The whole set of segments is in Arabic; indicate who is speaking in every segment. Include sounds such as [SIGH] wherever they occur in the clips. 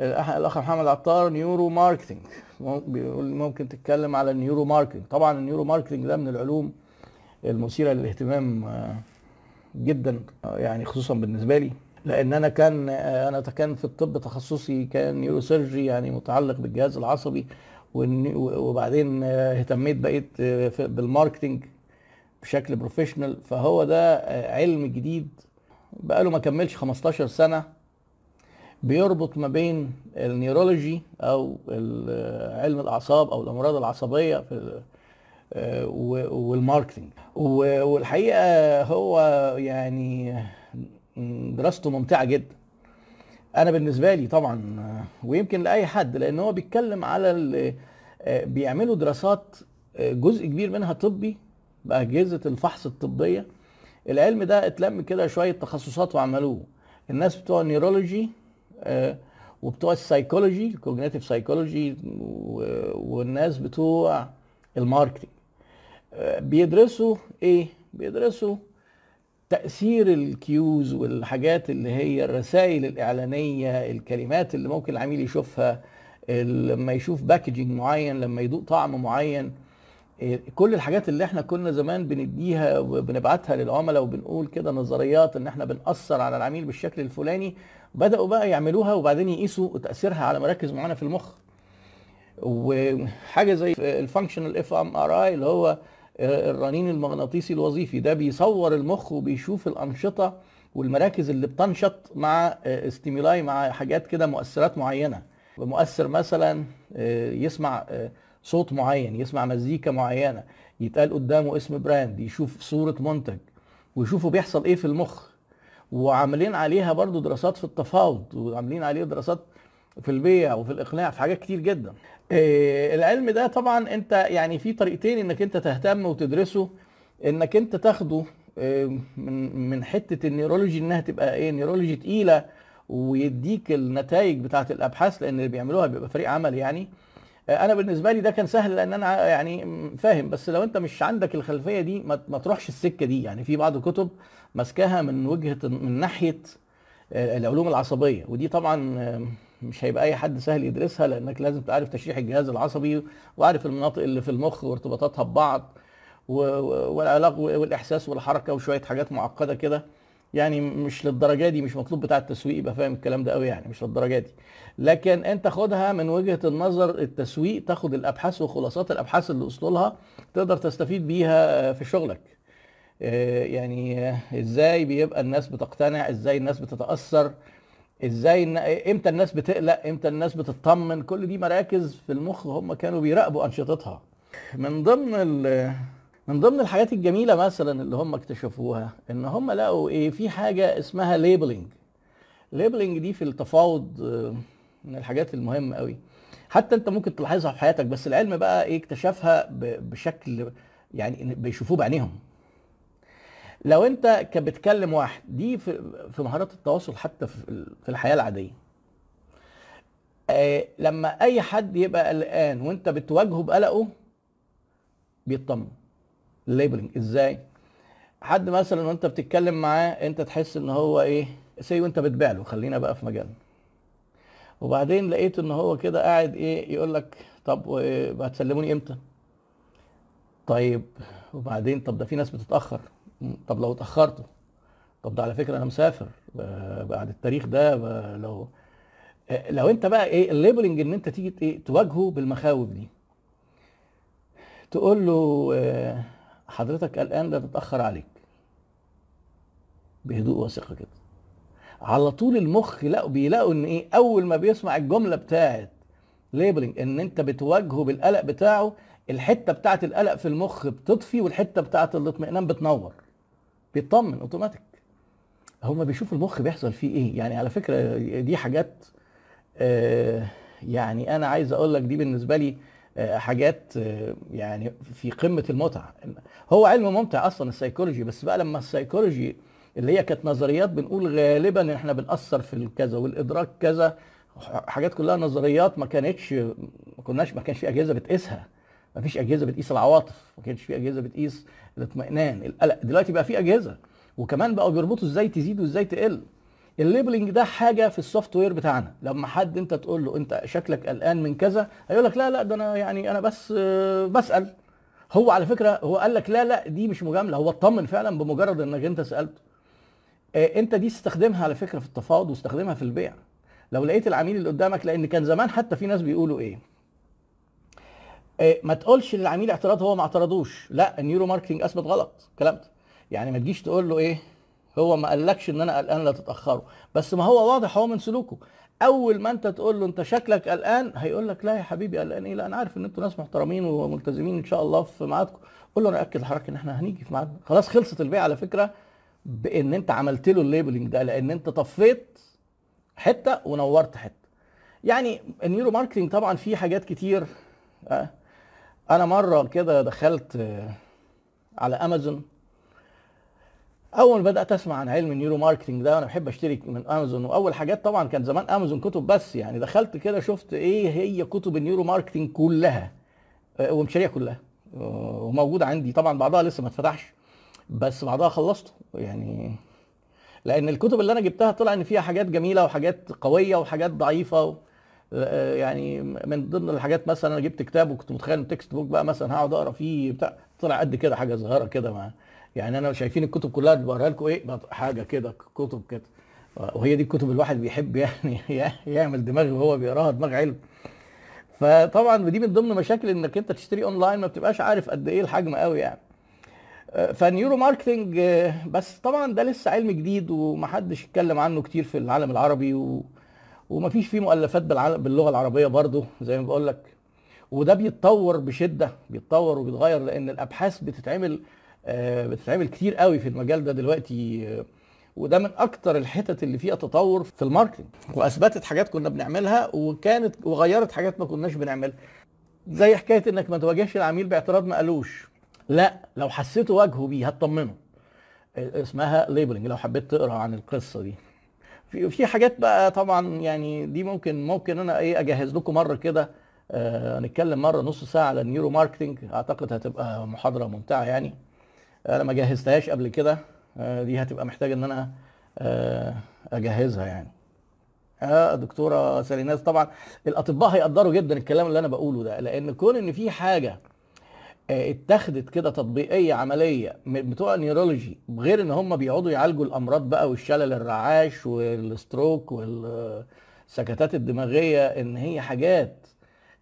Speaker 1: الأخ محمد عطار neuromarketing بيقول ممكن تتكلم على ال neuromarketing طبعا ال neuromarketing ده من العلوم المثيرة للاهتمام جدا يعني خصوصا بالنسبة لي. لأن أنا كان أنا كان في الطب تخصصي كان neurosurgery يعني متعلق بالجهاز العصبي. وبعدين اهتميت بقيت بال marketing بشكل professional فهو ده علم جديد بقاله ما كملش 15 سنة. بيربط ما بين ال neurology أو علم الأعصاب أو الأمراض العصبية في وال marketing والحقيقة هو يعني دراسته ممتعة جدا. أنا بالنسبة لي طبعا ويمكن لأي حد لأن هو بيتكلم على بيعملوا دراسات جزء كبير منها طبي بأجهزة الفحص الطبية. العلم ده اتلم كده شوية تخصصات وعملوه. الناس بتوع ال neurology وبتوع ال psychology ال cognitive psychology والناس بتوع ال marketing بيدرسوا إيه؟ بيدرسوا تأثير ال cues والحاجات اللي هي الرسائل الإعلانية الكلمات اللي ممكن العميل يشوفها لما يشوف packaging معين لما يدوق طعم معين. كل الحاجات اللي إحنا كنا زمان بنديها وبنبعتها للعملاء وبنقول كده نظريات ان إحنا بنأثر على العميل بالشكل الفلاني بدأوا بقى يعملوها وبعدين يقيسوا تأثيرها على مراكز معينة في المخ. وحاجة زي ال functional fMRI اللي هو الرنين المغناطيسي الوظيفي ده بيصور المخ وبيشوف الأنشطة والمراكز اللي بتنشط مع stimuli مع حاجات كده مؤثرات معينة. مؤثر مثلا يسمع صوت معين يسمع مزيكا معينة يتقال قدامه اسم brand يشوف صورة منتج ويشوفوا بيحصل إيه في المخ. وعاملين عليها برضو دراسات في التفاوض وعاملين عليه دراسات في البيع وفي الإقناع في حاجات كتير جدا. إيه العلم ده طبعا أنت يعني في طريقتين إنك أنت تهتم وتدرسه. إنك أنت تاخده إيه من من حتة ال neurology إنها تبقى إيه neurology تقيلة ويديك النتائج بتاعة الأبحاث لأن اللي بيعملوها بيبقى فريق عمل يعني. أنا بالنسبة لي ده كان سهل لأن أنا يعني فاهم. بس لو أنت مش عندك الخلفية دي ما تروحش السكة دي. يعني في بعض الكتب ماسكاها من وجهة من ناحية العلوم العصبية. ودي طبعا مش هيبقى أي حد سهل يدرسها لأنك لازم تعرف تشريح الجهاز العصبي وعارف المناطق اللي في المخ وارتباطاتها ببعض والعلاق والإحساس والحركة وشوية حاجات معقدة كده. يعني مش للدرجة دي مش مطلوب بتاع التسويق يبقى فاهم الكلام ده قوي يعني مش للدرجة دي. لكن أنت خدها من وجهة النظر التسويق تاخد الأبحاث وخلاصات الأبحاث اللي وصلوا تقدر تستفيد بيها في شغلك. يعني إزاي بيبقى الناس بتقتنع؟ إزاي الناس بتتأثر؟ إزاي إمتى الناس بتقلق؟ إمتى الناس بتطمن؟ كل دي مراكز في المخ هم كانوا بيراقبوا أنشطتها. من ضمن من ضمن الحاجات الجميلة مثلا اللي هم اكتشفوها إن هم لقوا إيه في حاجة اسمها labeling labeling دي في التفاوض من الحاجات المهمة قوي. حتى أنت ممكن تلاحظها في حياتك بس العلم بقى إيه اكتشفها بشكل يعني بيشوفوه بعينيهم. لو أنت بتكلم واحد دي في في مهارات التواصل حتى في الحياة العادية. آه لما أي حد يبقى قلقان وأنت بتواجهه بقلقه بيطمن. ال labeling إزاي؟ حد مثلا وأنت بتتكلم معاه أنت تحس إن هو إيه؟ سي وأنت بتبيع له. خلينا بقى في مجالنا. وبعدين لقيت إن هو كده قاعد إيه؟ يقول لك طب هتسلموني إمتى؟ طيب وبعدين طب ده في ناس بتتأخر. طب لو اتأخرتوا طب ده على فكرة أنا مسافر. بعد التاريخ ده لو لو أنت بقى إيه؟ ال labeling إن أنت تيجي إيه؟ تواجهه بالمخاوف دي. تقول له حضرتك قلقان ده تتأخر عليك. بهدوء وثقه كده. على طول المخ لا بيلاقوا إن إيه؟ أول ما بيسمع الجملة بتاعت labeling إن أنت بتواجهه بالقلق بتاعه الحتة بتاعت القلق في المخ بتطفي والحتة بتاعت الاطمئنان بتنور. بيطمن اوتوماتيك هما بيشوفوا المخ بيحصل فيه إيه؟ يعني على فكرة دي حاجات آه يعني أنا عايز أقول لك دي بالنسبة لي حاجات آه يعني في قمة المتعة. هو علم ممتع أصلا السيكولوجي بس بقى لما السيكولوجي اللي هي كانت نظريات بنقول غالبا إن إحنا بنأثر في الكذا والإدراك كذا حاجات كلها نظريات ما كانتش ما كناش ما كانش في أجهزة بتقيسها. ما فيش أجهزة بتقيس العواطف ما كانش في أجهزة بتقيس الاطمئنان. القلق دلوقتي بقى في أجهزة. وكمان بقوا بيربطوا إزاي تزيد وإزاي تقل. ال labeling ده حاجة في ال software بتاعنا. لما حد انت تقول له انت شكلك قلقان من كذا هيقول لك لا لا ده أنا يعني أنا بس بسأل. هو على فكرة هو قال لك لا لا دي مش مجاملة هو اطمن فعلا بمجرد انك انت سألته. آه، انت دي تستخدمها على فكرة في التفاوض واستخدمها في البيع. لو لقيت العميل اللي قدامك لأن كان زمان حتى في ناس بيقولوا إيه؟ آه، ما تقولش للعميل اعتراض هو ما اعترضوش. لا ال neuromarketing أثبت غلط. الكلام ده يعني ما تجيش تقول له إيه؟ هو ما قالكش إن أنا قلقان لا تتأخروا. بس ما هو واضح هو من سلوكه. أول ما أنت تقول له أنت شكلك قلقان هيقول لك لا يا حبيبي قلقان إيه؟ لا أنا عارف إن أنتوا ناس محترمين وملتزمين إن شاء الله في ميعادكم. قول له أنا اكد لحضرتك إن إحنا هنيجي في ميعادنا. خلاص خلصت البيع على فكرة بإن أنت عملت له ال labeling ده لأن أنت طفيت حتة ونورت حتة. يعني ال neuromarketing طبعا فيه حاجات كتير آه. أنا مرة كده دخلت آه، على أمازون. أول بدأت أسمع عن علم ال neuromarketing ده وأنا بحب اشتري من أمازون وأول حاجات طبعا كان زمان أمازون كتب بس يعني. دخلت كده شفت إيه هي كتب ال neuromarketing كلها آه، ومشاريع كلها آه، وموجودة عندي. طبعا بعضها لسه ما اتفتحش بس بعضها خلصته يعني. لأن الكتب اللي أنا جبتها طلع إن فيها حاجات جميلة وحاجات قوية وحاجات ضعيفة و... آه، يعني من ضمن الحاجات مثلا أنا جبت كتاب وكنت متخيل إن textbook بقى مثلا هقعد أقرأ فيه بتاع طلع قد كده حاجة صغيرة كده ما يعني أنا شايفين الكتب كلها بقراها لكم إيه؟ حاجة كده كتب كده. وهي دي الكتب الواحد بيحب يعني [LAUGHS] يعمل دماغ وهو بيقراها دماغ علم. فطبعا دي من ضمن مشاكل إنك أنت تشتري أونلاين ما بتبقاش عارف قد إيه الحجم قوي يعني. فال neuromarketing بس طبعا ده لسه علم جديد ومحدش اتكلم عنه كتير في العالم العربي و... ومفيش فيه مؤلفات باللغة العربية برضه زي ما بقول لك وده بيتطور بشدة بيتطور وبيتغير لأن الأبحاث بتتعمل آه، بتتعمل كتير قوي في المجال ده دلوقتي آه، وده من أكتر الحتت اللي فيها تطور في ال marketing وأثبتت حاجات كنا بنعملها وكانت وغيرت حاجات ما كناش بنعملها. زي حكاية إنك ما تواجهش العميل باعتراض ما قالوش لا لو حسيته واجهه بيه هتطمنه. اسمها labeling لو حبيت تقرأ عن القصة دي. في في حاجات بقى طبعا يعني دي ممكن ممكن أنا إيه أجهز لكم مرة كده. آه نتكلم مرة نص ساعة على ال neuromarketing أعتقد هتبقى محاضرة ممتعة يعني. أنا ما جهزتهاش قبل كده آه دي هتبقى محتاج إن أنا آه أجهزها يعني. آه دكتورة ساليناز طبعا الأطباء هيقدروا جدا الكلام اللي أنا بقوله ده لأن كون إن في حاجة آه، اتخذت كده تطبيقية عملية بتوع ال neurology غير إن هم بيقعدوا يعالجوا الأمراض بقى والشلل الرعاش وال stroke والسكتات الدماغية إن هي حاجات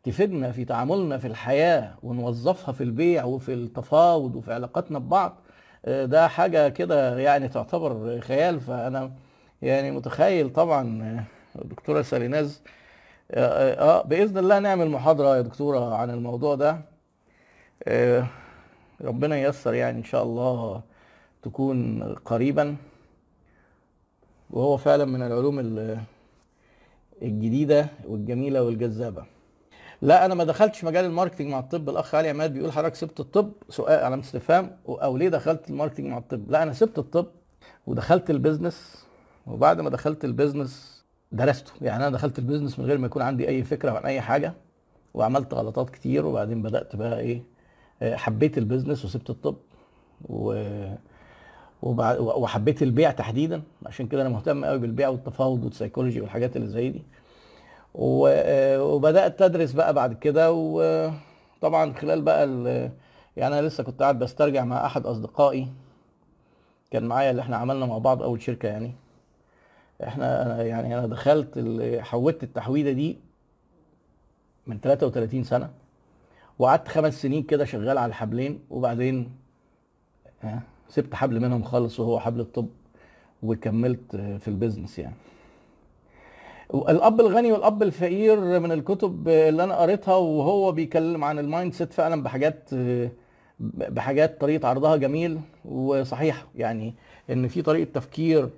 Speaker 1: تفيدنا في تعاملنا في الحياة ونوظفها في البيع وفي التفاوض وفي علاقاتنا ببعض آه، ده حاجة كده يعني تعتبر خيال. فأنا يعني متخيل طبعا آه، دكتورة ساليناز آه بإذن الله نعمل محاضرة يا دكتورة عن الموضوع ده. آه، ربنا ييسر يعني إن شاء الله تكون قريبا. وهو فعلا من العلوم الجديدة والجميلة والجذابة. لا أنا ما دخلتش مجال ال marketing مع الطب. الأخ علي عماد بيقول حضرتك سبت الطب سؤال على استفهام أو ليه دخلت ال marketing مع الطب؟ لا أنا سبت الطب ودخلت ال business وبعد ما دخلت ال business درسته. يعني أنا دخلت ال business من غير ما يكون عندي أي فكرة عن أي حاجة وعملت غلطات كتير وبعدين بدأت بقى إيه حبيت ال business وسبت الطب و وحبيت البيع تحديدا. عشان كده أنا مهتم قوي بالبيع والتفاوض والسيكولوجي والحاجات اللي زي دي. وبدأت أدرس بقى بعد كده وطبعا خلال بقى يعني أنا لسه كنت قاعد بسترجع مع أحد أصدقائي. كان معايا اللي إحنا عملنا مع بعض أول شركة يعني. إحنا يعني أنا دخلت حولت التحويلة دي من 33 سنة وقعدت خمس سنين كده شغال على الحبلين وبعدين سبت حبل منهم خالص وهو حبل الطب وكملت في ال business يعني. الاب الغني والأب الفقير من الكتب اللي أنا قريتها وهو بيتكلم عن ال mindset فعلا بحاجات بحاجات طريقة عرضها جميل وصحيح يعني إن في طريقة تفكير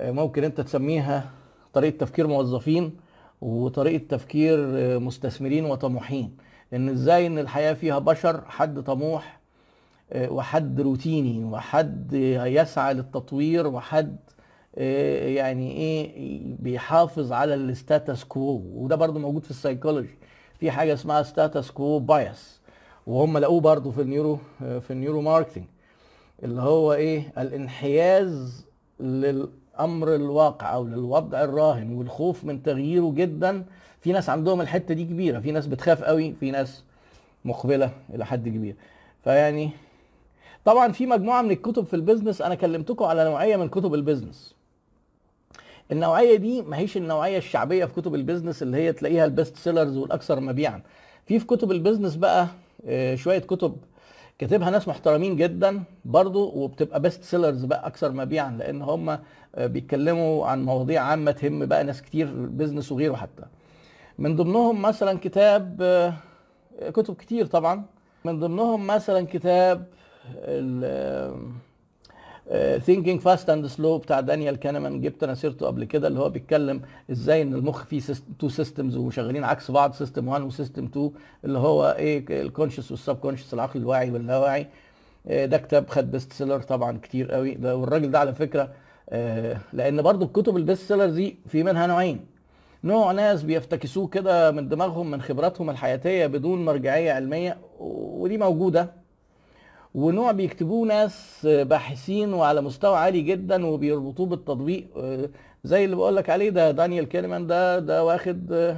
Speaker 1: ممكن أنت تسميها طريقة تفكير موظفين وطريقة تفكير مستثمرين وطموحين. إن إزاي إن الحياة فيها بشر حد طموح وحد روتيني وحد يسعى للتطوير وحد يعني إيه بيحافظ على ال status quo وده برضو موجود في السايكولوجي في حاجة اسمها status quo bias وهم لقوه برضو في ال neuro آه، في ال neuromarketing اللي هو إيه الانحياز لل للأمر الواقع أو للوضع الراهن والخوف من تغييره جدا. في ناس عندهم الحتة دي كبيرة. في ناس بتخاف قوي في ناس مقبلة إلى حد كبير. فيعني طبعا في مجموعة من الكتب في ال business أنا كلمتكم على نوعية من كتب ال business النوعية دي ما هيش النوعية الشعبية في كتب ال business اللي هي تلاقيها ال best sellers والأكثر مبيعا. في في كتب ال business بقى آه، شوية كتب كاتبها ناس محترمين جدا برضو وبتبقى best sellers بقى أكثر مبيعا لأن هم بيتكلموا عن مواضيع عامة تهم بقى ناس كتير business وغيره حتى. من ضمنهم مثلا كتاب آه، كتب كتير طبعا. من ضمنهم مثلا كتاب Thinking, Fast and Slow بتاع دانيال كانمان. جبت أنا سيرته قبل كده اللي هو بيتكلم إزاي إن المخ فيه two systems وشغالين عكس بعض system 1 و system 2 اللي هو إيه ال conscious وال subconscious العقل الواعي واللاواعي. آه، ده كتاب خد best seller طبعا كتير قوي. ده والراجل ده على فكرة آه، لأن برضو الكتب ال best seller دي في منها نوعين. نوع ناس بيفتكسوه كده من دماغهم من خبراتهم الحياتية بدون مرجعية علمية ودي موجودة. ونوع بيكتبوه ناس باحثين وعلى مستوى عالي جدا وبيربطوه بالتطبيق زي اللي بقول لك عليه ده دانيال كانمان ده ده واخد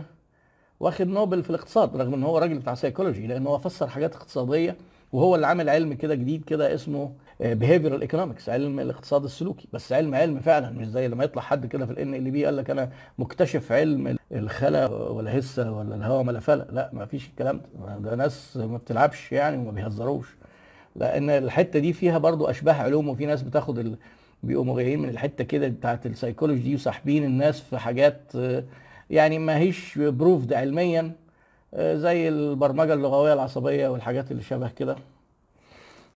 Speaker 1: واخد نوبل في الاقتصاد رغم إن هو راجل بتاع سيكولوجي لأن هو فسر حاجات اقتصادية وهو اللي عامل علم كده جديد كده اسمه behavioral economics علم الاقتصاد السلوكي. بس علم علم فعلا مش زي لما يطلع حد كده في ال NLP قال لك أنا مكتشف علم الخلا ولا هسة ولا الهوا ما فلا لا ما فيش الكلام ده. ده ناس ما بتلعبش يعني وما بيهزروش. لأن الحتة دي فيها برضو أشباه علوم وفي ناس بتاخد ال... بيقوموا جايين من الحتة كده بتاعت السيكولوجي دي وساحبين الناس في حاجات آه، يعني ما هيش بروفد علميا آه، زي البرمجة اللغوية العصبية والحاجات اللي شبه كده.